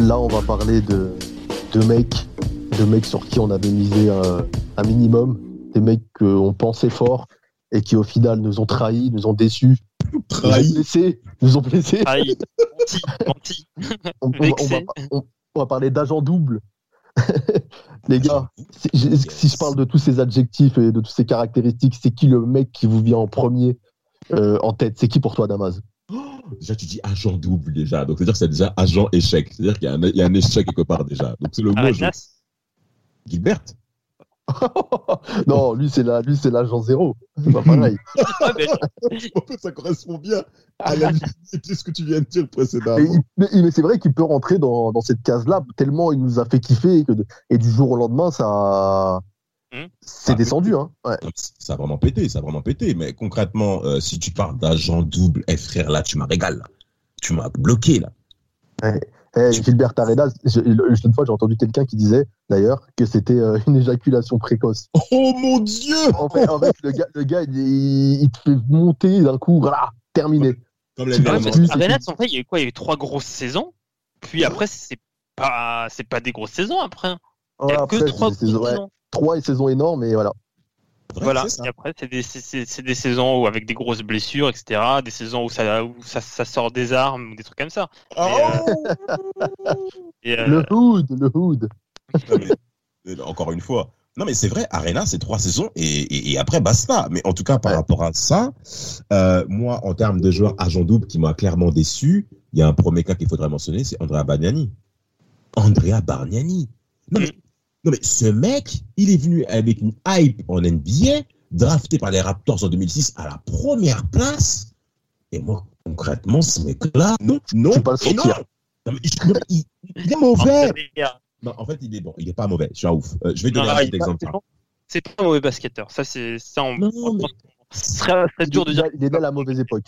Là on va parler de, de mecs, de mecs sur qui on avait misé un, un minimum, des mecs qu'on pensait forts et qui au final nous ont trahis, nous ont déçus, nous ont blessés, nous ont blessés. Aïe, menti, menti. On, on- on va, Vexé. on- on va parler d'agent double. les gars, si je parle de tous ces adjectifs et de toutes ces caractéristiques, c'est qui le mec qui vous vient en premier euh, en tête? C'est qui pour toi Damas? Déjà, tu dis agent double déjà. Donc, c'est-à-dire que c'est déjà agent échec. C'est-à-dire qu'il y, a un- il y a un échec quelque part déjà. Donc, c'est le mot. je- Gilbert. Non, lui c'est la, lui c'est l'agent zéro. C'est pas pareil. ah, En fait, ça correspond bien à la de ce que tu viens de dire précédemment. mais- mais c'est vrai qu'il peut rentrer dans, dans cette case-là, tellement il nous a fait kiffer que et du jour au lendemain, ça Hmm. c'est Ah, descendu. Hein. Ouais. Ça a vraiment pété, ça a vraiment pété. Mais concrètement, euh, si tu parles d'agent double, eh frère, là, tu m'as régalé. là. Tu m'as bloqué, là. Eh, Gilbert je- une fois j'ai entendu quelqu'un qui disait d'ailleurs que c'était euh, une éjaculation précoce. Oh mon Dieu En fait, en fait, le gars, le gars il, il- il te fait monter d'un coup, voilà, terminé. Comme Arenas, fini. en fait, il y a eu quoi? Il y a eu trois grosses saisons. Puis après, c'est pas, c'est pas des grosses saisons après. Il y a Après, que trois grosses ouais, saisons. Trois et saisons énormes, et voilà. Voilà. Et après, c'est des, c'est- des saisons où, avec des grosses blessures, etc. Des saisons où ça, où ça, ça sort des armes ou des trucs comme ça. Oh Et, euh, Le hood, le hood. Non, mais, euh, encore une fois. Non, mais c'est vrai, Arena, c'est trois saisons et, et, et après, basta. Mais en tout cas, par Ouais. rapport à ça, euh, moi, en termes de joueur agent double qui m'a clairement déçu, il y a un premier cas qu'il faudrait mentionner, c'est Andrea Bargnani. Andrea Bargnani. Non, mais, non, mais ce mec, il est venu avec une hype en NBA, drafté par les Raptors en 2006 à la première place. Et moi, concrètement, ce mec-là, non, non, pas le non. Non, il, non, mais il- il est mauvais. les gars, Non, en fait, il est bon. Il est pas mauvais. Je suis un ouf. Euh, je vais non, donner il un exemple. c'est pas- C'est pas un mauvais basketteur. Ça, c'est ça. On, Non, on- mais- ce serait, dur de dire. il est à la mauvaise époque.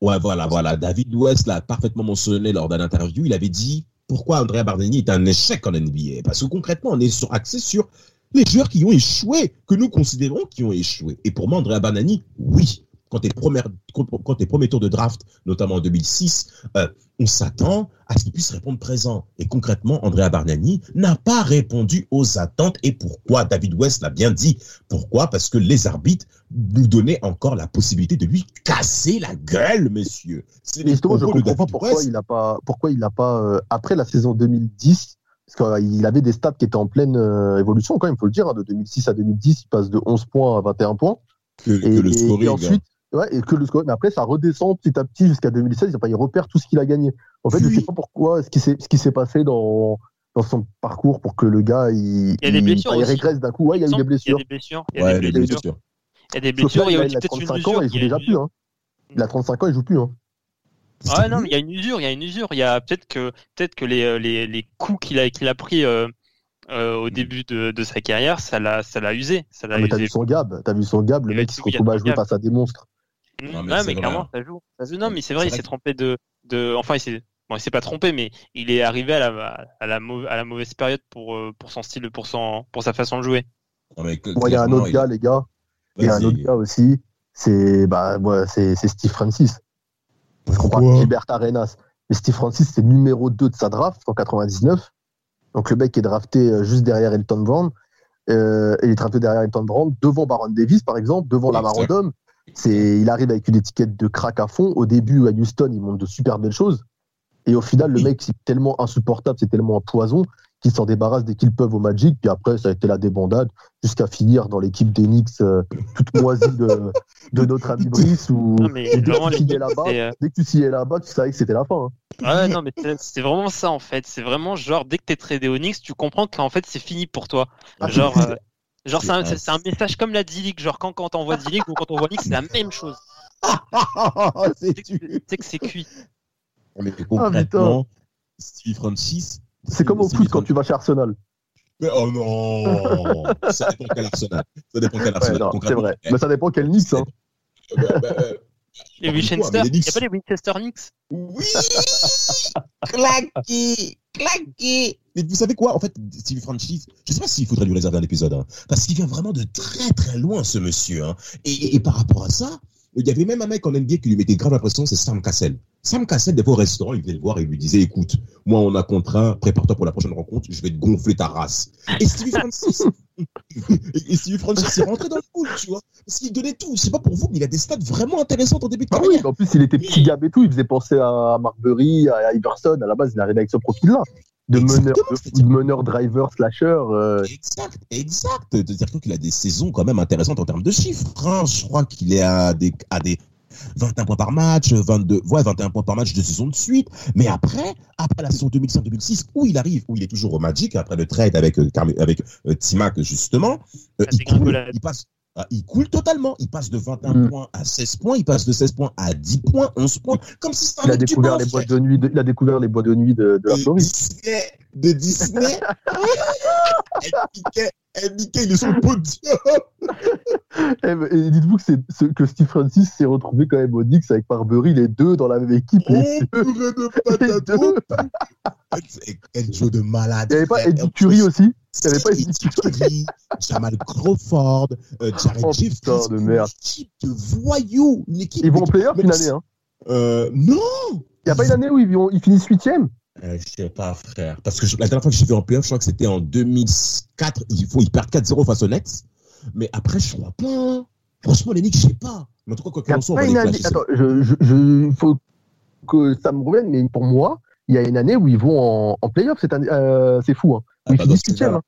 Ouais, voilà, voilà. David West l'a parfaitement mentionné lors d'un interview. Il avait dit pourquoi Andrea Bardini est un échec en NBA. Parce que concrètement, on est sur, axé sur les joueurs qui ont échoué, que nous considérons qui ont échoué. Et pour moi, Andrea Bardini, oui. Quand tes premières, quand, quand tes premiers tours de draft, notamment en 2006, euh, on s'attend à ce qu'il puisse répondre présent. Et concrètement, Andrea Bargnani n'a pas répondu aux attentes. Et pourquoi? David West l'a bien dit. Pourquoi? Parce que les arbitres nous donnaient encore la possibilité de lui casser la gueule, messieurs. C'est les je comprends pas pourquoi West. il a pas, pourquoi il a pas euh, après la saison 2010, parce qu'il avait des stats qui étaient en pleine euh, évolution quand même, il faut le dire. hein, de 2006 à 2010, il passe de 11 points à 21 points. que, Et, que le et- scoring. et ensuite, ouais, et que le score. Mais après, ça redescend petit à petit jusqu'à 2016. Enfin, il repère tout ce qu'il a gagné. En fait, je Oui. sais pas pourquoi, ce qui s'est, ce qui s'est passé dans dans son parcours pour que le gars il, Il y a des blessures il aussi. régresse d'un coup. Ouais, il y a eu des Il y a blessures. des blessures. Il y a Ouais, des les blessures. blessures. Il y a des blessures. Il y a il a peut-être une 35 ans, il joue il y a déjà plus. Hein. Il a 35 ans, il joue plus. Hein. Ouais, non, mais il y a une usure, il y a une usure. Il y a peut-être que, peut-être que les, euh, les, les coups qu'il a, qu'il a pris euh, euh, au début de, de sa carrière, ça l'a, ça l'a usé. Ça l'a Ah, mais t'as vu son gab, t'as vu son gab, le Il mec dit se il retrouve à jouer face à des monstres. Non, mais Ouais, clairement, ça joue. Ça joue. Non, mais c'est vrai, il s'est que- trompé de, de, enfin, il s'est, bon, il s'est pas trompé, mais il est arrivé à la, à la, mau- à la mauvaise période pour, euh, pour son style, pour son, pour sa façon de jouer. Non, mais que- il y a un autre gars, les gars. Il y a un autre gars aussi. C'est bah, ouais, c'est c'est Steve Francis. Parce qu'on parle de Pourquoi Gilbert Arenas. Mais Steve Francis, c'est numéro 2 de sa draft en 99. Donc le mec est drafté euh, juste derrière Elton Brand. Euh, et il est drafté derrière Elton Brand, devant Baron Davis, par exemple, devant Oui, Lamar. Odom. C'est, il arrive avec une étiquette de crack à fond. Au début, à Houston, il montre de super belles choses. Et au final, le mec, c'est tellement insupportable, c'est tellement un poison qu'ils s'en débarrassent dès qu'ils peuvent au Magic. Puis après, ça a été la débandade jusqu'à finir dans l'équipe d'Enix euh, toute moisie de, de notre ami Brice. Où, Non, mais et dès que vraiment, tu signais l'équipe, là-bas, c'est, euh, dès que tu signais là-bas, tu savais que c'était la fin. hein. Ouais, non, mais c'est- vraiment ça en fait. C'est vraiment genre dès que t'es tradé Onyx, tu comprends qu'en fait c'est fini pour toi. Ah, genre, euh, Genre, c'est un, c'est un message comme la D-League. Genre, quand, quand on voit D-League ou quand on voit League, c'est la même chose. c'est Tu sais que c'est cuit. Mais Ah, concrètement, Stevie Francis. C'est comme au foot quand tu vas chez Arsenal. Mais oh non Ça dépend quel Arsenal. Ça dépend quel Ouais, Arsenal. non, c'est vrai. Mais ça dépend quel Knicks. Hein. bah, bah, euh, Les Winchester, il n'y a pas les Winchester Knicks? Oui Claqué Claqué Mais vous savez quoi En fait, Stevie Francis, je sais pas s'il faudrait lui réserver un épisode, hein, parce qu'il vient vraiment de très très loin, ce monsieur. Hein. Et, par rapport à ça, il y avait même un mec en NBA qui lui mettait grave l'impression, c'est Sam Cassell. Sam Cassell, des fois au restaurant, il venait le voir et il lui disait, écoute, moi on a contraint, prépare-toi pour la prochaine rencontre, je vais te gonfler ta race. Et Stevie Francis, et, Stevie Francis est rentré dans le coup, tu vois, parce qu'il donnait tout. C'est pas pour vous, mais il a des stats vraiment intéressantes en début de Ah carrière. oui, en plus, il était petit gab et tout. Il faisait penser à Marbury, à Iverson. À la base, il arrivait avec ce profil-là. De meneur, de, meneur, driver, slasher. euh, Exact, exact. C'est-à-dire qu'il a des saisons quand même intéressantes en termes de chiffres. hein. Je crois qu'il est à des, à des 21 points par match, 22, ouais, 21 points par match de saison de suite. Mais après, après la saison 2005-2006, où il arrive, où il est toujours au Magic, après le trade avec, euh, avec euh, Timac, justement, euh, il, coule, il passe. ah, Il coule totalement. Il passe de 21 Mm. points à 16 points. Il passe de 16 points à 10 points, 11 points. Comme si c'était un il a découvert les boîtes de nuit. De, il a découvert les boîtes de nuit de, de la Floride. Disney, de Disney. elle piquait, elle piquait, il est sur le podium. Eh, Et, dites-vous que, c'est, ce- que Steve Francis s'est retrouvé quand même au Knicks avec Marbury, les deux dans la même équipe. Oh, Les purée de patate. Elle- joue de malade. Il n'y avait pas. Eddie plus, aussi? Il n'y avait pas Eddie Jamal Crawford, euh, Jared Oh, Jeffries. de merde. Une équipe de voyous. Une équipe. Ils vont en playoff une année. Hein. Euh, non. Il n'y a pas une année où ils, vont- ils finissent huitième? Euh, je sais pas, frère. Parce que je- la dernière fois que j'ai vu en playoff, je crois que c'était en 2004. Il faut, ils perdent 4-0 face aux Nets. Mais après, je crois pas. hein. Franchement, les Knicks, je sais pas. Mais en tout cas, quoi qu'il en soit, on va les. Attends, je, je, je- faut que ça me revienne, mais pour moi, il y a une année où ils vont en, en playoff. C'est, euh, c'est fou. Hein. Ah, bah, dans ce cas-là, hein.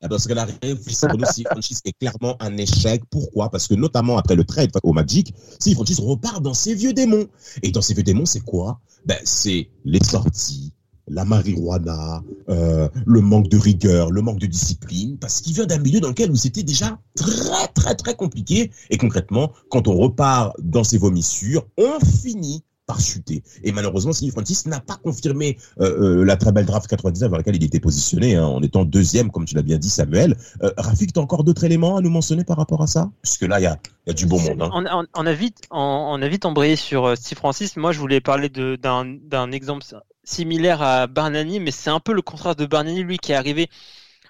Ah, Parce que la réflexion pour nous, Steve Francis est clairement un échec. Pourquoi? Parce que notamment après le trade au Magic, Steve Francis repart dans ses vieux démons. Et dans ses vieux démons, c'est quoi? Ben, C'est les sorties, la marijuana, euh, le manque de rigueur, le manque de discipline, parce qu'il vient d'un milieu dans lequel où c'était déjà très très très compliqué. Et concrètement, quand on repart dans ses vomissures, on finit par chuter. Et malheureusement, Steve Francis n'a pas confirmé euh, euh, la très belle draft 99 dans laquelle il était positionné, hein, en étant deuxième, comme tu l'as bien dit, Samuel. Euh, Rafik, tu as encore d'autres éléments à nous mentionner par rapport à ça? Puisque là, il y a, y a du bon monde. Hein. On, a vite, on, a vite embrayé sur Steve Francis. Moi, je voulais parler d'un exemple similaire à Barnani, mais c'est un peu le contraste de Barnani, lui, qui est arrivé.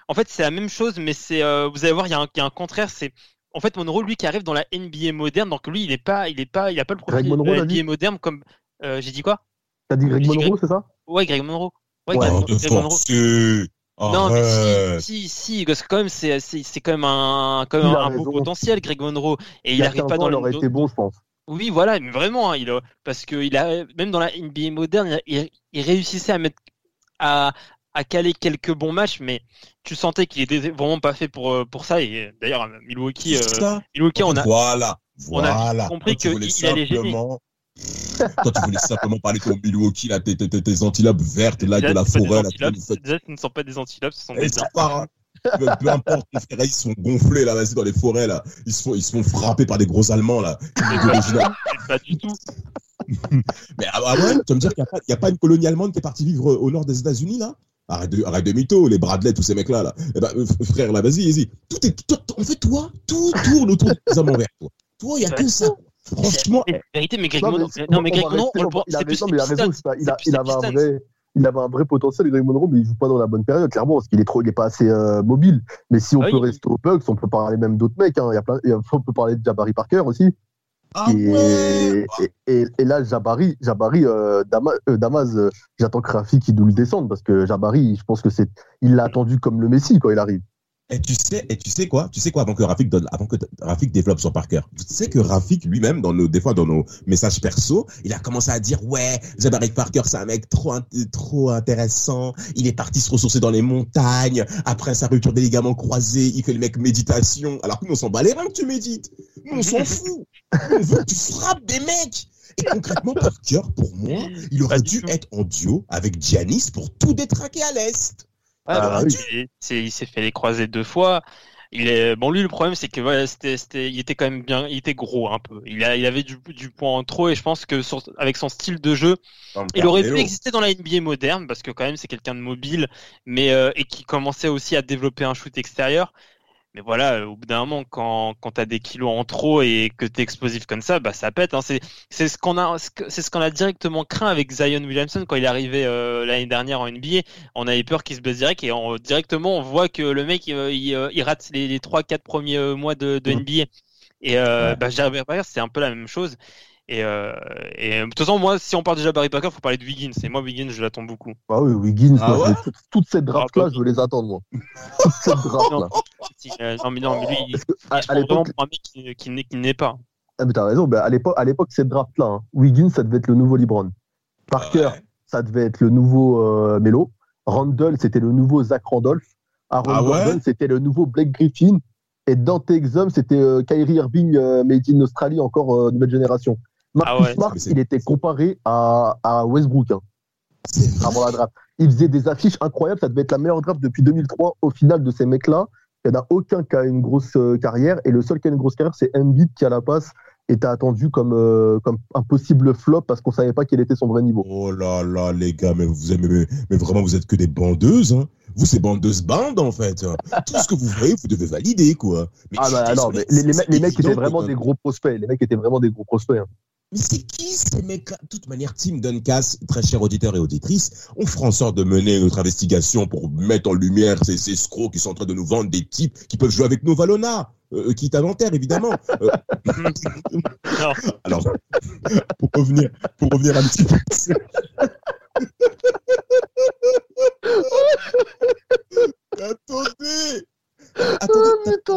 En fait, c'est la même chose, mais c'est, vous allez voir, il y, y a un contraire. C'est en fait Monroe, lui, qui arrive dans la NBA moderne. Donc lui, il n'est pas, il est pas, il a pas le profil Monroe, de la NBA moderne comme. euh, J'ai dit quoi? T'as dit Greg Monroe, c'est ça? Ouais, Greg Monroe. Ouais, Ouais, Greg, de Greg Monroe. Non, mais si, si, si, parce que quand même, c'est, c'est, c'est quand même un, quand même un beau potentiel, Greg Monroe. Et Il il y a n'arrive 15 pas ans, dans il le aurait été bon, je pense. Oui, voilà, mais vraiment, hein, il a, parce que il a, même dans la NBA moderne, il, il réussissait à mettre, à, à caler quelques bons matchs, mais tu sentais qu'il était vraiment pas fait pour, euh, pour ça. Et d'ailleurs, Milwaukee, euh, Milwaukee, on a, Voilà, on a voilà. compris Toi, tu que voulais il allait gêner. Toi, tu voulais simplement parler de ton Milwaukee, là, tes, tes, tes, tes antilopes vertes, là, de la pas forêt, là, déjà, ce ne sont pas des antilopes, ce sont Eh, des pas, hein. peu, peu importe, mon frère, ils sont gonflés, là, vas-y, dans les forêts, là. Ils se font, ils se font frapper par des gros Allemands, là. Original. pas du tout. Mais ah, ah ouais, tu vas me dire qu'il n'y a, pas- a pas une colonie allemande qui est partie vivre au nord des États-Unis, là? Arrête de, arrête de mytho, les Bradley, tous ces mecs-là, là. Eh ben, frère, là, vas-y, vas-y. Tout est, tout- en fait, toi, tout tourne autour des hommes en vert, toi. Toi, il n'y a que ça. Franchement, la vérité, mais Greg Non, mais Monroe, c'est- non, mais on Greg Monroe, il a raison, mais il avait un vrai. Il avait un vrai potentiel, Greg Monroe, mais il joue pas dans la bonne période, clairement, parce qu'il est trop, il est pas assez euh, mobile. Mais si on Ah peut rester aux Bucks, on peut parler même d'autres mecs. Hein. Il y a plein, il y a- on peut parler de Jabari Parker aussi. Ah et, ouais. et, et- et là, Jabari, Jabari, euh, Dama- euh, Damas, euh, j'attends que Rafik il nous le descende parce que Jabari, je pense que c'est, il l'a attendu comme le Messi quand il arrive. Et tu sais, et tu sais quoi? Tu sais quoi avant que Rafik donne, avant que Rafik développe son par cœur? Tu sais que Rafik lui-même, dans nos, des fois dans nos messages perso, il a commencé à dire ouais, Jabari Parker, c'est un mec trop, trop intéressant. Il est parti se ressourcer dans les montagnes. Après sa rupture des ligaments croisés, il fait le mec méditation. Alors que nous on s'en bat les reins que tu médites. Nous on s'en fout. On veut que tu frappes des mecs. Et concrètement, Parker, pour moi, il aurait dû être en duo avec Giannis pour tout détraquer à l'est. Ah, Ah bah, c'est- il s'est fait les croiser deux fois. Il est bon lui le problème c'est que voilà, c'était, c'était, il était quand même bien, il était gros un peu. Il, a, il avait du, du poids en trop et je pense que sur, avec son style de jeu, il aurait pu exister dans la NBA moderne parce que quand même c'est quelqu'un de mobile, mais euh, et qui commençait aussi à développer un shoot extérieur. Mais voilà, au bout d'un moment, quand, quand tu as des kilos en trop et que tu es explosif comme ça, bah ça pète. Hein. C'est, c'est ce qu'on a, c'est ce qu'on a directement craint avec Zion Williamson quand il est arrivé euh, l'année dernière en NBA. On avait peur qu'il se blesse direct et on, directement on voit que le mec il, il, rate les, les 3-4 premiers mois de, de mmh. NBA. Et euh, bah, c'est un peu la même chose. Et, euh, et, de toute façon, moi, si on parle déjà Barry Parker, faut parler de Wiggins. Et moi, Wiggins, je l'attends beaucoup. Ah oui, Wiggins, ah moi, toute, toute, cette draft-là, je veux les attendre, moi. toute cette draft-là. Euh, non, mais non, mais lui, il, à, à vraiment pour un mec qui, qui, qui n'est pas. Ah, mais t'as raison. Bah, à l'époque, à l'époque, cette draft-là, hein, Wiggins, ça devait être le nouveau LeBron. Parker, ouais. ça devait être le nouveau euh, Melo. Randall, c'était le nouveau Zach Randolph. Aaron ah ouais c'était le nouveau Blake Griffin. Et Dante Exum, c'était euh, Kyrie Irving, euh, made in Australie, encore euh, nouvelle génération. Marcus ah ouais, Smart, il était comparé à, à Westbrook hein, avant la draft. Il faisait des affiches incroyables. Ça devait être la meilleure draft depuis 2003. Au final de ces mecs-là, il n'y en a aucun qui a une grosse euh, carrière. Et le seul qui a une grosse carrière, c'est Embiid qui a la passe était attendu comme, euh, comme un possible flop parce qu'on savait pas quel était son vrai niveau. Oh là là, les gars, mais vous aimez, mais, vraiment, vous êtes que des bandeuses, hein. Vous, c'est bandeuses bandes, en fait. Tout ce que vous voyez, vous devez valider, quoi. Mais ah bah non, mais les, les, les mecs étaient vraiment des gros prospects. Les mecs étaient vraiment des gros prospects. Hein. Mais c'est qui ces mecs-là? De toute manière, Tim Duncas, très cher auditeur et auditrice, on fera en sorte de mener notre investigation pour mettre en lumière ces, ces escrocs qui sont en train de nous vendre des types qui peuvent jouer avec nos Valona. Euh, qui est inventaire, évidemment. Euh... Alors, pour revenir, pour revenir un petit peu. Attendez Attendez,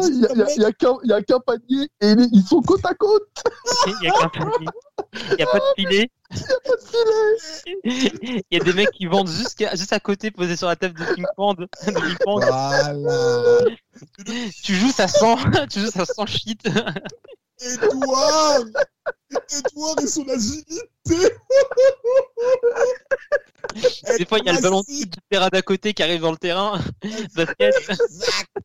il n'y a, a, a qu'un panier et ils sont côte à côte. Il n'y a qu'un panier. Il n'y a pas de filet. Il n'y a pas de filet. Il y a des mecs qui vendent juste, juste à côté, posés sur la table de ping-pong. Voilà. tu joues, ça sent, tu joues, ça sent shit. Edouard Edouard et son agilité Des fois, il y a le ballon de terrain d'à côté qui arrive dans le terrain. Exact,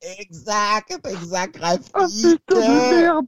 exact, exact, Rafik. Ah putain de merde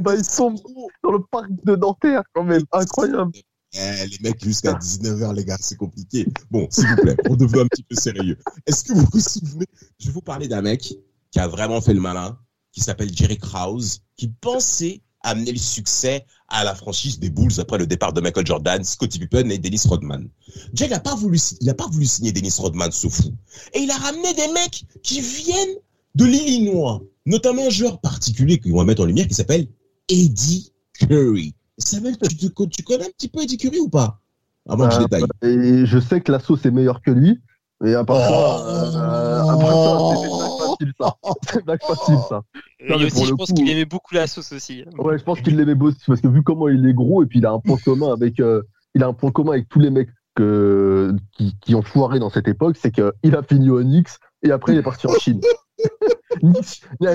bah, ils sont dans le parc de Nanterre, quand même. Incroyable. Eh, les mecs, jusqu'à 19h, les gars, c'est compliqué. Bon, s'il vous plaît, on devient un petit peu sérieux. Est-ce que vous vous souvenez Je vais vous parler d'un mec qui a vraiment fait le malin, qui s'appelle Jerry Krause, qui pensait amener le succès à la franchise des Bulls après le départ de Michael Jordan, Scottie Pippen et Dennis Rodman. Jerry n'a pas voulu, il a pas voulu signer Dennis Rodman, ce fou. Et il a ramené des mecs qui viennent de l'Illinois, notamment un joueur particulier qu'on va mettre en lumière qui s'appelle Eddie Curry. Samuel, tu, tu, connais un petit peu Eddie Curry ou pas? Avant que je euh, détaille. Et je sais que la sauce est meilleure que lui. Et à part ça, euh, c'est ça. C'est blague facile ça. Et aussi, je pense qu'il aimait beaucoup la sauce aussi. Ouais, je pense qu'il l'aimait beaucoup parce que vu comment il est gros et puis il a un point commun avec, euh, il a un point commun avec tous les mecs que, qui, qui ont foiré dans cette époque, c'est qu'il a fini au Knicks et après il est parti en Chine. Nick ah,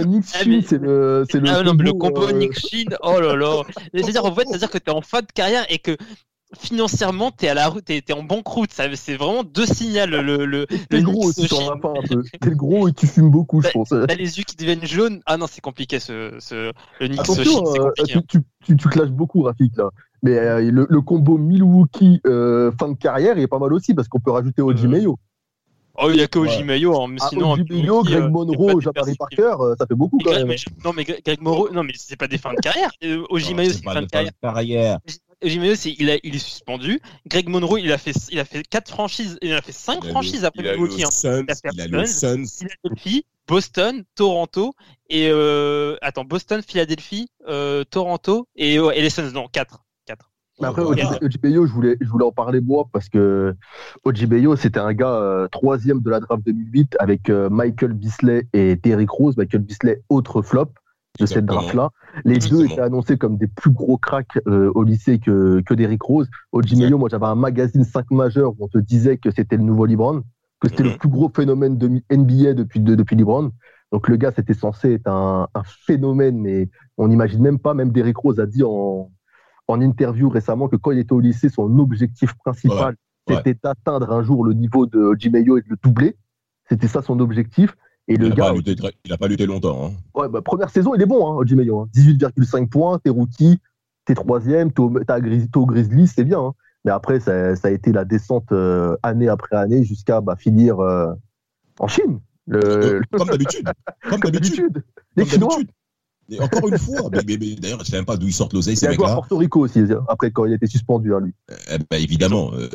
c'est le, c'est le. Ah, non, mais le combo euh... Nick Shin, oh là là. C'est-à-dire, en fait, c'est-à-dire que t'es en fin de carrière et que financièrement, t'es à la route, t'es, t'es en banqueroute. C'est vraiment deux signaux. Le, le, t'es le gros aussi, t'en as pas un peu. T'es le gros et tu fumes beaucoup, je pense. T'as les yeux qui deviennent jaunes. Ah non, c'est compliqué ce, ce le Attention, euh, tu, tu, tu, tu clashes beaucoup, Rafik, là. Mais euh, le, le, combo Milwaukee euh, fin de carrière, il est pas mal aussi parce qu'on peut rajouter Oji Mayo. Oh, il n'y a que Oji Mayo. Hein, mais ah, sinon, Oji Mayo, Greg Monroe, Jabari Parker, ça fait beaucoup quand Greg, même. Mais, non, mais Greg Monroe, non, mais c'est pas des fins de carrière. Oji Mayo, c'est pas fin de carrière. carrière. C'est, il, a, il est suspendu. Greg Monroe, il a fait, il a fait 4 franchises, il a fait 5 franchises après Milwaukee. Il a le Suns. Philadelphie, Boston, Toronto, et, euh, attends, Boston, Philadelphie, euh, Toronto, et, et les Suns, non, 4. Mais après, Ojibeyo, je voulais, je voulais en parler moi parce que Ojibeyo, c'était un gars euh, troisième de la draft 2008 avec euh, Michael Bisley et Derrick Rose. Michael Bisley, autre flop de cette draft-là. Les deux étaient annoncés comme des plus gros cracks euh, au lycée que, que Derrick Rose. Ojibeyo, moi, j'avais un magazine 5 majeur où on te disait que c'était le nouveau LeBron, que c'était le Mhm. plus gros phénomène de NBA depuis, de- depuis LeBron. Donc le gars, c'était censé être un, un phénomène, mais on n'imagine même pas. Même Derrick Rose a dit en, en interview récemment que quand il était au lycée, son objectif principal, Ouais, c'était d'atteindre un jour le niveau de Jimeyo et de le doubler. C'était ça son objectif. Et le il, a pas lutté, très- il a pas lutté longtemps. Hein. ouais, bah, première saison, il est bon, hein, Mayo. hein. 18,5 points, t'es rookie, t'es troisième, t'es au, Grizzlies, c'est bien. hein. Mais après, ça, ça a été la descente euh, année après année jusqu'à bah, finir euh, en Chine. Le, Euh, le- Comme d'habitude. Comme d'habitude. Les Comme Chinois. Et encore une fois, mais, mais- mais d'ailleurs, je sais même pas d'où ils sortent l'oseille, Il ces a joué à mecs-là. Porto Rico aussi, après quand il a été suspendu, hein, lui. Eh ben, évidemment. euh.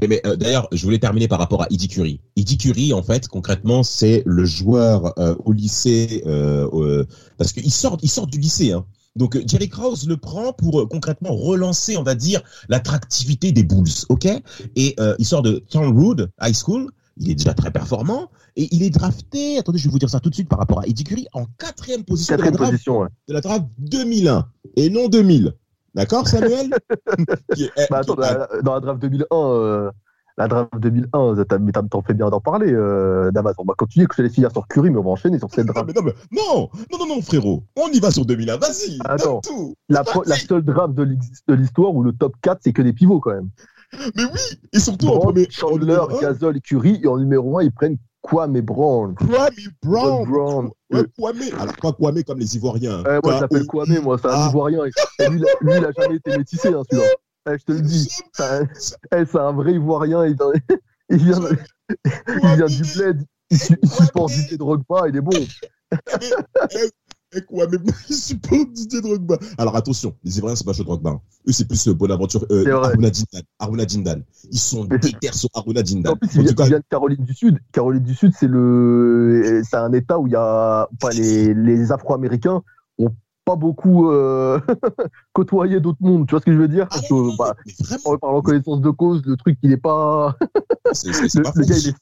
Mais, mais euh, d'ailleurs, je voulais terminer par rapport à Eddie Curry. Eddie Curry, en fait, concrètement, c'est le joueur euh, au lycée, euh, euh, parce qu'il sort, il sort du lycée. Hein. Donc euh, Jerry Krause le prend pour euh, concrètement relancer, on va dire, l'attractivité des Bulls, ok? Et euh, il sort de Town Road High School. Il est déjà très performant et il est drafté. Attendez, je vais vous dire ça tout de suite par rapport à Eddie Curry en quatrième position de la Quatrième draft position, ouais. de la draft 2001 et non 2000. D'accord, Samuel? Qui est- Bah, attends, qui dans la, dans la draft 2001, euh, la draft 2001, t'as- mais t'as- t'en fais bien d'en parler, euh, Damas. On va continuer, que je te laisse finir sur Curry, mais on va enchaîner sur cette Non, draft. mais non, mais- non, non, non, frérot. On y va sur 2001. Vas-y. Attends. tout. La, seule draft de l'histoire où le top 4, c'est que des pivots quand même. Mais oui. Et surtout en premier. Chandler, Gasol et Curry, et en numéro 1, ils prennent Kwame Brown. Kwame Brown. Brown. Ouais, Kwame. Alors, pas Kwame comme les Ivoiriens. Ouais, moi, je l'appelle K.O. Kwame, moi, c'est un. Ivoirien. Et lui, lui, il a jamais été métissé, hein, celui-là. Eh, je te le dis. C'est un, eh, c'est un vrai Ivoirien. Il, vient- il vient, il vient du bled. Il, il supporte Didier Drogba, il est bon. Et Kwame, il supporte Didier Drogba. Alors, attention, les Ivoiriens, c'est pas chaud Drogba. hein. Eux, c'est plus euh, Bonaventure. Euh. Aruna Jindan. Aruna Jindan. Ils sont Mais déter sur Aruna Jindan. En plus, il En vient, tout cas, il vient de Caroline du Sud. Caroline du Sud, c'est le, c'est un État où il y a, enfin, les, les Afro-Américains ont pas beaucoup euh, côtoyé d'autres mondes. Tu vois ce que je veux dire? Ah, que, bah, mais en parlant connaissance de cause, le truc, il est pas, c'est c'est- c'est le, pas le faux. gars, il est,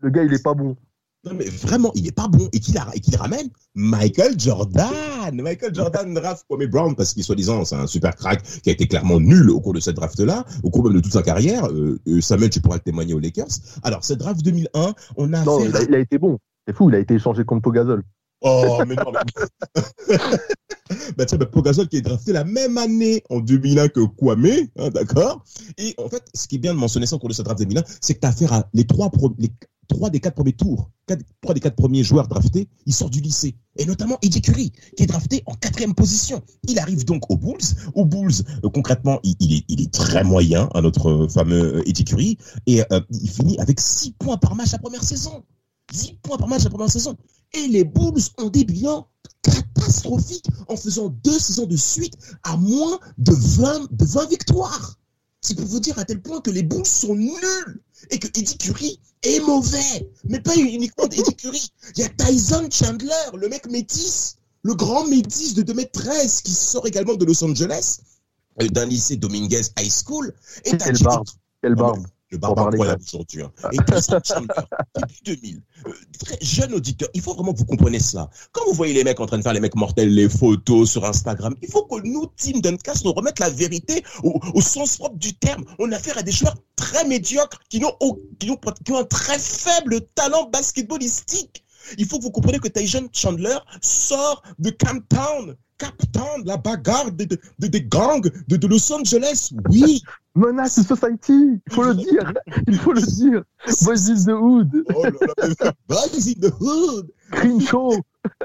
le gars, il est pas bon. Non, mais vraiment, il est pas bon. Et qu'il qu'il ramène Michael Jordan. Michael Jordan draft Kwame Brown parce qu'il, soi-disant, c'est un super crack qui a été clairement nul au cours de cette draft-là, au cours même de toute sa carrière. Euh, euh, Samuel, tu pourras le témoigner aux Lakers. Alors, cette draft 2001, on a Non, fait... il a, il a été bon. C'est fou, il a été échangé contre Pogazol. Oh, mais non, mais... bah, tiens, bah, Pogazol qui est drafté la même année en 2001 que Kwame, hein, d'accord? Et en fait, ce qui est bien de mentionner ça au cours de cette draft 2001, c'est que tu as affaire à les trois, les trois des quatre premiers tours, trois des quatre premiers joueurs draftés, ils sortent du lycée. Et notamment Eddie Curry, qui est drafté en quatrième position. Il arrive donc aux Bulls. Aux Bulls, euh, concrètement, il, est, il est très moyen, hein, notre fameux euh, Eddie Curry, et euh, il finit avec six points par match la première saison. 10 points par match la première saison. Et les Bulls ont des bilans catastrophiques en faisant deux saisons de suite à moins de 20, de 20 victoires. C'est pour vous dire à tel point que les Bulls sont nuls et que Eddie Curry est mauvais. Mais pas uniquement Eddie Curry. Il y a Tyson Chandler, le mec métis, le grand métis de 2m13 qui sort également de Los Angeles, euh, d'un lycée Dominguez High School. Et Quelle Jimmy- barbe. Quelle barbe. Le barbe Pour incroyable aujourd'hui. Hein. Et Tyson Chandler, depuis 2000, euh, très jeune auditeur, il faut vraiment que vous compreniez cela. Quand vous voyez les mecs en train de faire les mecs mortels, les photos sur Instagram, il faut que nous, Team Duncast, nous remettent la vérité au, au sens propre du terme. On a affaire à des joueurs très médiocres qui, n'ont qui, ont, qui ont un très faible talent basketballistique. Il faut que vous compreniez que Tyson Chandler sort de Camptown. Camptown, la bagarre des de, de, des gangs de Los Angeles. Oui, Menace Society, il faut le dire, il faut le dire. Boys in the Hood, Oh là là, Boys in the Hood, Crenshaw.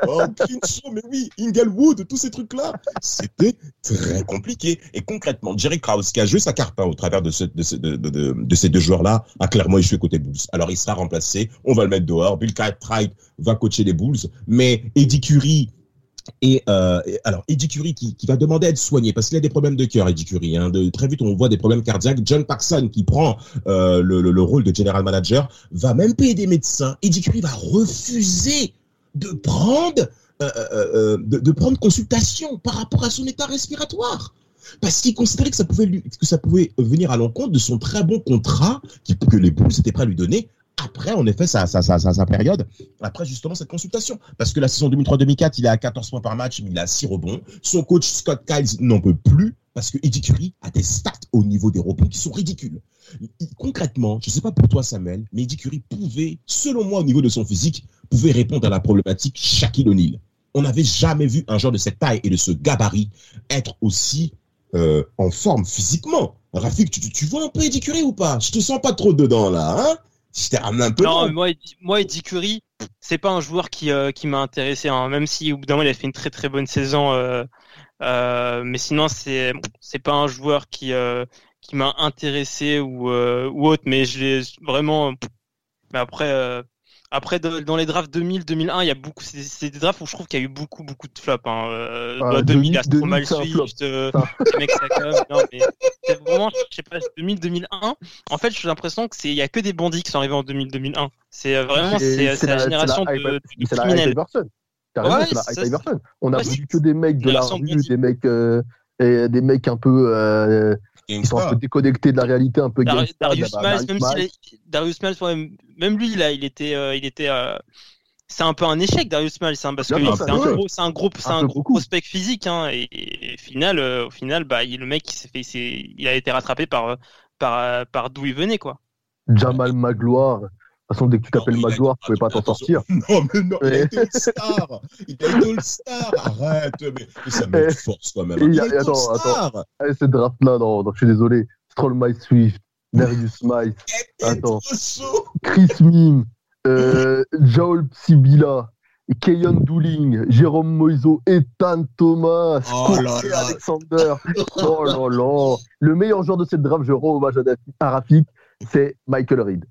oh, Crenshaw, mais oui, Inglewood, tous ces trucs-là. C'était très compliqué. Et concrètement, Jerry Krause, qui a joué sa carte hein, au travers de, ce- de, ce- de, de, de- de ces deux joueurs-là, a clairement échoué côté Bulls. Alors, il sera remplacé, on va le mettre dehors. Bill Cartwright va coacher les Bulls, mais Eddie Curry et, euh, et- alors Eddie Curry qui, va demander à être soigné parce qu'il a des problèmes de cœur, Eddie Curry. Hein, de, très vite, on voit des problèmes cardiaques. John Paxson qui prend euh, le, le, le rôle de general manager va même payer des médecins. Eddie Curry va refuser de prendre euh, de, prendre consultation par rapport à son état respiratoire. Parce qu'il considérait que ça pouvait venir à l'encontre de son très bon contrat que les Bulls étaient prêts à lui donner après, en effet, sa, sa, période, après justement cette consultation. Parce que la saison 2003-2004, il est à 14 points par match, mais il a 6 rebonds. Son coach Scott Kiles n'en peut plus parce que Eddie a des stats au niveau des rebonds qui sont ridicules. Concrètement, je ne sais pas pour toi Samuel, mais Eddie Curry pouvait, selon moi au niveau de son physique, pouvait répondre à la problématique Shaquille O'Neal. On n'avait jamais vu un joueur de cette taille et de ce gabarit être aussi euh, en forme physiquement. Rafik, tu, tu- vois un peu Eddie ou pas? Je te sens pas trop dedans là, hein? Je t'ai ramené un peu. Non, mais moi, moi, Eddie Curry, c'est pas un joueur qui, euh, qui m'a intéressé, hein, même si au bout d'un moment il a fait une très très bonne saison. Euh, euh, mais sinon, c'est c'est pas un joueur qui euh, qui m'a intéressé ou euh, ou autre. Mais je l'ai vraiment. Mais après, euh, après de- dans les drafts 2000, 2001, il y a beaucoup. C'est des drafts où je trouve qu'il y a eu beaucoup beaucoup de flops. Hein. Euh, Ah, 2000, 2000, Astromal flop. Swift, euh, Ça. les mecs ça comme. Non mais c'est vraiment, je sais pas, 2000, 2001. En fait, j'ai l'impression que c'est il y a que des bandits qui sont arrivés en 2000, 2001. C'est euh, vraiment c'est la, génération de, la de hype criminels. Ouais, c'est la Iverson. On a Ouais, vu que des mecs de la de rue, des mecs, euh, et des mecs un peu, euh, qui sont un peu déconnectés de la réalité, un peu Dar- Darius bah, Miles, même Darius s'il est- Darius Miles, ouais, même lui, là, il était, euh, il était, euh, c'est un peu un échec, Darius Miles, hein, parce que c'est un gros, c'est un gros, c'est Un un gros prospect physique, hein, et, et au final, euh, au final, bah, il- le mec, il s'est fait, il a été rattrapé par, euh, par, euh, par d'où il venait, quoi. Jamal Magloire. De toute façon, dès que tu t'appelles Magloire, tu pouvais pas t'en sortir. Non, mais non, il a été All-Star. Il a été All-Star. Arrête, mais, mais ça me force quand même. il a- attends, All-Star. Eh, cette draft-là, non, je suis désolé. Stroll My Swift, Darius Et Attends. Chris Mim, euh, Joel Sibila, Keyon Dooling, Jérôme Moiseau, Ethan Thomas, Oh là là. Alexander. Oh là là. Le meilleur joueur de cette draft, je rends hommage à Rafik, c'est Michael Reed.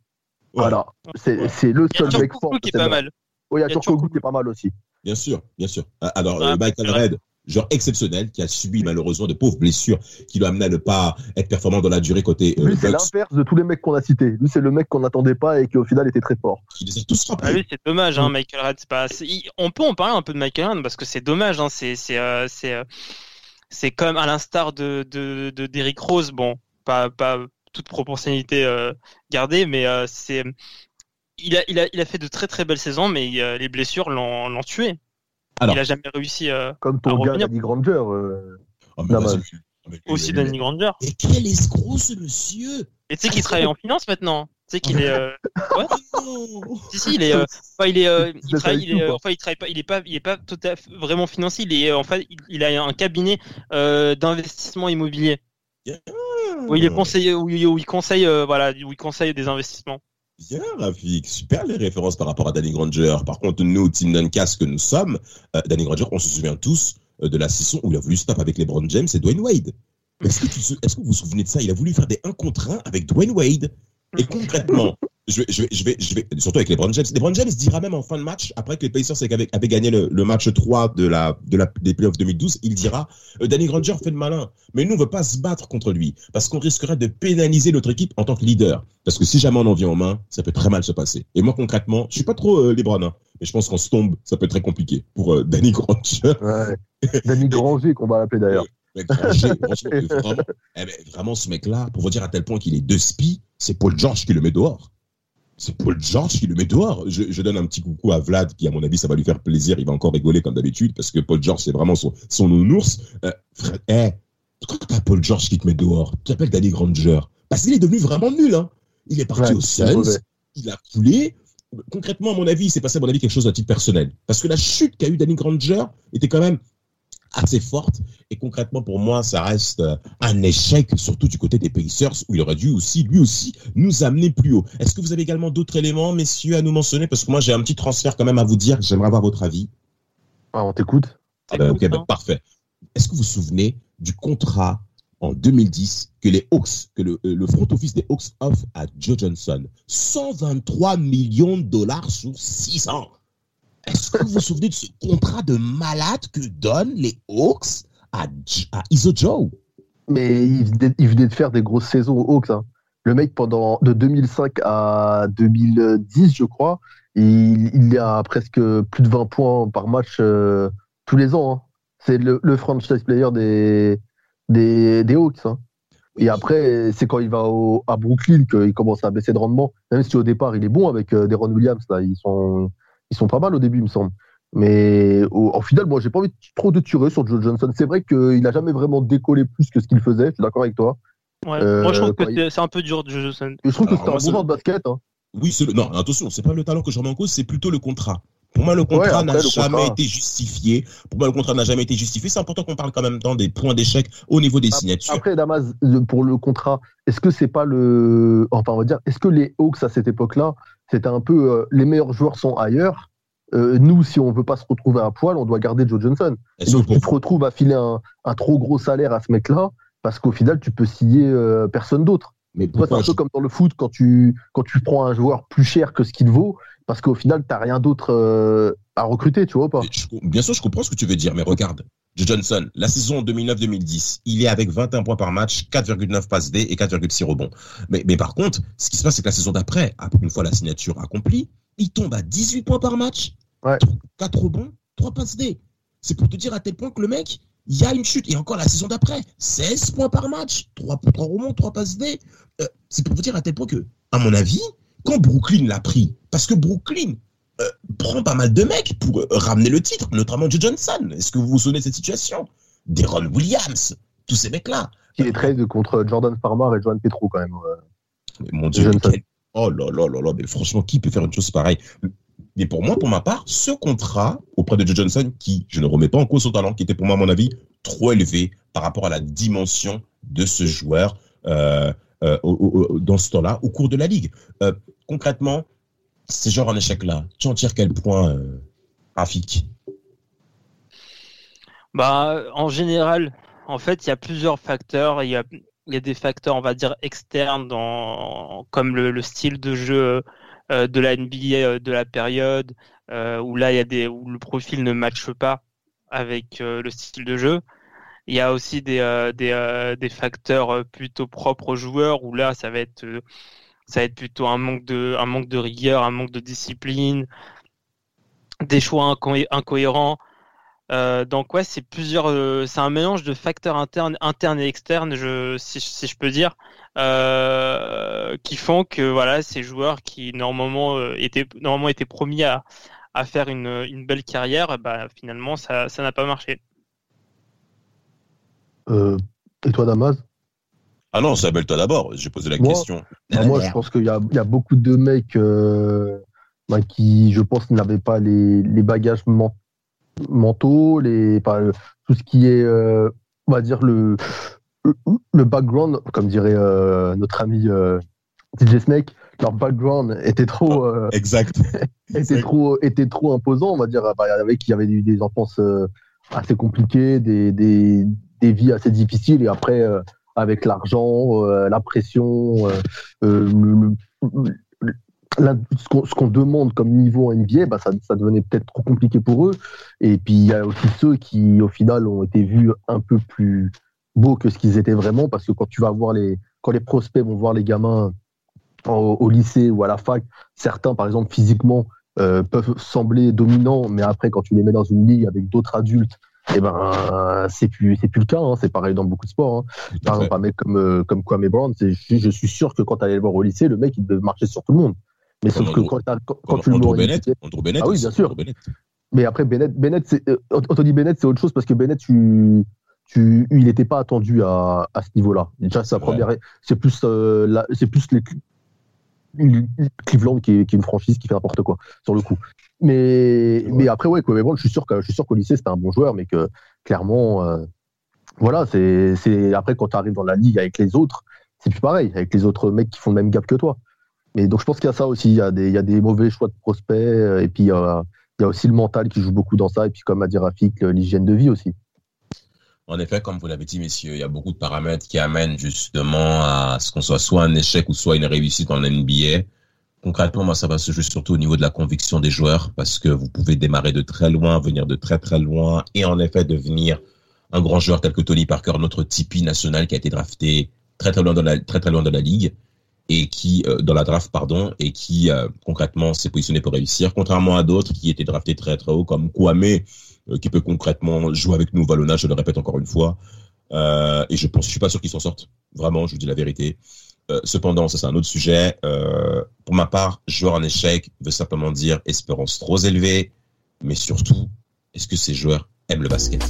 Voilà. C'est Ouais. c'est le Il y a seul mec Turkoglu fort. qui est pas mal. Oui, il y a Turkoglu qui est pas mal aussi. Bien sûr, bien sûr. Ah, Alors, euh, Michael. Red, joueur exceptionnel, qui a subi malheureusement de pauvres blessures qui l'ont amené à ne pas être performant dans la durée côté euh, Lui, c'est Bucks. l'inverse de tous les mecs qu'on a cités. Lui, c'est le mec qu'on n'attendait pas et qui, au final, était très fort. Il les a tous Ah oui, c'est dommage, hein. Michael Red. c'est Pas... il- On peut en parler un peu de Michael Red parce que c'est dommage. Hein, c'est c'est euh, c'est euh, c'est comme à l'instar de de de d'Eric Rose. Bon, pas pas toute proportionnalité euh, gardée, mais euh, c'est il a il a il a fait de très très belles saisons, mais euh, les blessures l'ont l'ont tué. Alors. il a jamais réussi. euh, Comme ton À gars, revenir. Danny Granger. euh, Oh, mais Non, mais- mais- aussi mais- Danny Granger. Et quel escroc ce monsieur Et tu sais qu'il travaille en finance maintenant. Tu sais qu'il est euh, Oh non Si, si, il est, euh, enfin, il est, euh, il travaille, il est, euh, enfin, il travaille pas, il est pas, il est pas tout à fait vraiment financier. Il est, en fait, il, a un cabinet euh, d'investissement immobilier où il est conseillé, où, il- où il conseille, euh, voilà, où il conseille des investissements. Bien, Rafik. Super les références par rapport à Danny Granger. Par contre, nous, Team Duncast que nous sommes, euh, Danny Granger, on se souvient tous euh, de la saison où il a voulu se taper avec LeBron James et Dwayne Wade. Est-ce que, tu est-ce que vous vous souvenez de ça? Il a voulu faire des 1 contre 1 avec Dwayne Wade. Et concrètement, je vais, je vais, je vais, je vais, surtout avec LeBron James. LeBron James dira même en fin de match, après que les Pacers avaient, avaient gagné le, le match 3 de la, de la, des playoffs 2012, il dira, euh, Danny Granger fait le malin. Mais nous, on veut pas se battre contre lui. Parce qu'on risquerait de pénaliser notre équipe en tant que leader. Parce que si jamais on en vient en main, ça peut très mal se passer. Et moi, concrètement, je suis pas trop euh, LeBron, hein, mais je pense qu'on se tombe, ça peut être très compliqué pour euh, Danny Granger. Ouais. Danny Granger, qu'on va l'appeler d'ailleurs. Mais Granger, franchement, vraiment, eh ben, vraiment, ce mec-là, pour vous dire à tel point qu'il est deux spies, c'est Paul George qui le met dehors. C'est Paul George qui le met dehors. Je, je donne un petit coucou à Vlad, qui, à mon avis, ça va lui faire plaisir. Il va encore rigoler comme d'habitude, parce que Paul George, c'est vraiment son, son nounours. Euh, frère, eh, quand t'as Paul George qui te met dehors, tu t'appelles Danny Granger. Parce qu'il est devenu vraiment nul, hein. Il est parti Ouais, aux c'est Suns, il a coulé. Concrètement, à mon avis, il s'est passé, à mon avis, quelque chose de titre personnel. Parce que la chute qu'a eu Danny Granger était quand même assez forte. Et concrètement, pour moi, ça reste euh, un échec, surtout du côté des Pacers, où il aurait dû aussi, lui aussi, nous amener plus haut. Est-ce que vous avez également d'autres éléments, messieurs, à nous mentionner? Parce que moi, j'ai un petit transfert quand même à vous dire. J'aimerais avoir votre avis. Ah, on t'écoute. Ah ben, ok, ben, parfait. Est-ce que vous vous souvenez du contrat en 2010 que les Hawks, que le, euh, le front office des Hawks offre à Joe Johnson? 123 millions de dollars sur 6 ans. Est-ce que vous vous souvenez de ce contrat de malade que donnent les Hawks à, à Iso Joe Mais il venait, il venait de faire des grosses saisons aux Hawks. hein. Le mec, pendant de 2005 à 2010, je crois, il, il a presque plus de 20 points par match euh, tous les ans. hein. C'est le, le franchise player des, des, des Hawks. hein. Et après, c'est quand il va au- à Brooklyn qu'il commence à baisser de rendement. Même si au départ, il est bon avec euh, Deron Williams. Là. Ils, sont, ils sont pas mal au début, il me semble. Mais au, en final, moi, j'ai pas envie de- trop de tirer sur Joe Johnson. C'est vrai qu'il a jamais vraiment décollé plus que ce qu'il faisait. Je suis d'accord avec toi. Ouais. Euh, Moi, je trouve que il- c'est- un peu dur, Joe Johnson. Je trouve Alors, que c'est un bon joueur de basket. hein. Oui, c'est le... non, attention, c'est pas le talent que je remets en cause, c'est plutôt le contrat. Pour moi, le contrat n'a jamais contrat. été justifié. Pour moi, le contrat n'a jamais été justifié. C'est important qu'on parle quand même temps des points d'échec au niveau des signatures. Après, Damas, le- pour le contrat, est-ce que c'est pas le. Enfin, on va dire, est-ce que les Hawks à cette époque-là, c'était un peu euh, les meilleurs joueurs sont ailleurs. Euh, nous, si on veut pas se retrouver à poil, on doit garder Joe Johnson. Donc tu te retrouves à filer un, un trop gros salaire à ce mec-là parce qu'au final, tu peux signer euh, personne d'autre. mais c'est un peu comme dans le foot quand tu, quand tu prends un joueur plus cher que ce qu'il vaut parce qu'au final, tu rien d'autre euh, à recruter, tu vois ou pas? Je- Bien sûr, je comprends ce que tu veux dire, mais regarde. Johnson, la saison 2009-2010, il est avec 21 points par match, 4,9 passes D et 4,6 rebonds. Mais, mais par contre, ce qui se passe, c'est que la saison d'après, après une fois la signature accomplie, il tombe à 18 points par match, Ouais. 4 rebonds, 3 passes D. C'est pour te dire à tel point que le mec, il y a une chute. Et encore la saison d'après, 16 points par match, 3, 3 rebonds, 3 passes D. Euh, c'est pour te dire à tel point que, à mon avis, quand Brooklyn l'a pris, parce que Brooklyn euh, prend pas mal de mecs pour euh, ramener le titre, notamment Joe Johnson. Est-ce que vous vous souvenez de cette situation? Deron Williams, tous ces mecs-là. Qui est trade contre Jordan Farmer et Joan Petro quand même. Mais Mon Dieu, quel- oh là là là là, mais franchement, qui peut faire une chose pareille? Mais pour moi, pour ma part, ce contrat auprès de Joe Johnson, qui, je ne remets pas en cause son talent, qui était pour moi, à mon avis, trop élevé par rapport à la dimension de ce joueur euh, euh, au- au- au- dans ce temps-là, au cours de la ligue. Euh, concrètement, ces joueurs en échec-là, tu en tires quel point, euh, Rafik Bah, en général, en fait, il y a plusieurs facteurs. Il y a, des facteurs, on va dire, externes, comme le, le style de jeu euh, de la NBA euh, de la période, où là, il y a des, où le profil ne matche pas avec le style de jeu. Il y a aussi des, des, des facteurs plutôt propres aux joueurs, où là, ça va être, ça va être plutôt un manque de, rigueur, un manque de discipline, des choix inco- incohérents. Euh, donc ouais, c'est plusieurs, euh, c'est un mélange de facteurs internes, et externes, si, je peux dire, euh, qui font que voilà, ces joueurs qui normalement étaient normalement étaient promis à, faire une, belle carrière, bah finalement ça n'a pas marché. Et toi, Damas? Ah non, Sabel, toi d'abord. J'ai posé la Moi- question. Bah, Moi, je pense qu'il y a, il y a beaucoup de mecs euh, bah, qui, je pense, n'avaient pas les, les bagages men- mentaux, les, tout ce qui est, euh, on va dire, le, le, le background, comme dirait euh, notre ami euh, DJ Snake, leur background était trop, euh, Exact. était trop, était trop imposant, on va dire, bah, avec, il y avait eu des enfances euh, assez compliquées, des, des, des vies assez difficiles, et après, euh, avec l'argent, euh, la pression, euh, euh, ce qu'on demande comme niveau en NBA, bah, ça, devenait peut-être trop compliqué pour eux. Et puis, il y a aussi ceux qui, au final, ont été vus un peu plus beaux que ce qu'ils étaient vraiment, parce que quand tu vas voir les, quand les prospects vont voir les gamins au, lycée ou à la fac, certains, par exemple, physiquement, peuvent sembler dominants, mais après, quand tu les mets dans une ligue avec d'autres adultes, eh ben, c'est plus, c'est plus le cas. hein. C'est pareil dans beaucoup de sports. hein. Par exemple, un mec comme, euh, comme Kwame Brown, je, je suis sûr que quand tu allais le voir au lycée, le mec, il devait marcher sur tout le monde. Mais Comme sauf que quand, quand, quand tu le vois Andrew au Bennett. lycée, Bennett Ah oui, bien sûr. Bennett. mais après, Bennett, Bennett c'est, euh, Anthony Bennett, c'est autre chose parce que Bennett, tu, tu, il n'était pas attendu à, à ce niveau-là. Déjà, sa C'est vrai. première, c'est plus, euh, c'est plus les Cl- Cleveland qui est, qui est une franchise qui fait n'importe quoi sur le coup. Mais, mais après, ouais, mais bon, je suis sûr que je suis sûr qu'au lycée c'était un bon joueur, mais que clairement, euh, voilà, c'est, c'est après quand tu arrives dans la ligue avec les autres, c'est plus pareil avec les autres mecs qui font le même gap que toi. Mais donc je pense qu'il y a ça aussi, il y a des, il y a des mauvais choix de prospects, euh, et puis euh, il y a aussi le mental qui joue beaucoup dans ça, et puis comme a dit Rafik, l'hygiène de vie aussi. En effet, comme vous l'avez dit, messieurs, il y a beaucoup de paramètres qui amènent justement à ce qu'on soit soit un échec ou soit une réussite en NBA. Concrètement, moi, ça va se jouer surtout au niveau de la conviction des joueurs, parce que vous pouvez démarrer de très loin, venir de très très loin, et en effet devenir un grand joueur tel que Tony Parker, notre Tipeee national qui a été drafté très très loin de la très loin la ligue et qui euh, dans la draft pardon et qui euh, concrètement s'est positionné pour réussir, contrairement à d'autres qui étaient draftés très très haut comme Kwame euh, qui peut concrètement jouer avec nous Valona, je le répète encore une fois. Et je pense, je suis pas sûr qu'ils s'en sortent. Vraiment, je vous dis la vérité. Euh, cependant, ça c'est un autre sujet. Euh, pour ma part, joueur en échec veut simplement dire espérance trop élevée, mais surtout, est-ce que ces joueurs aiment le basket?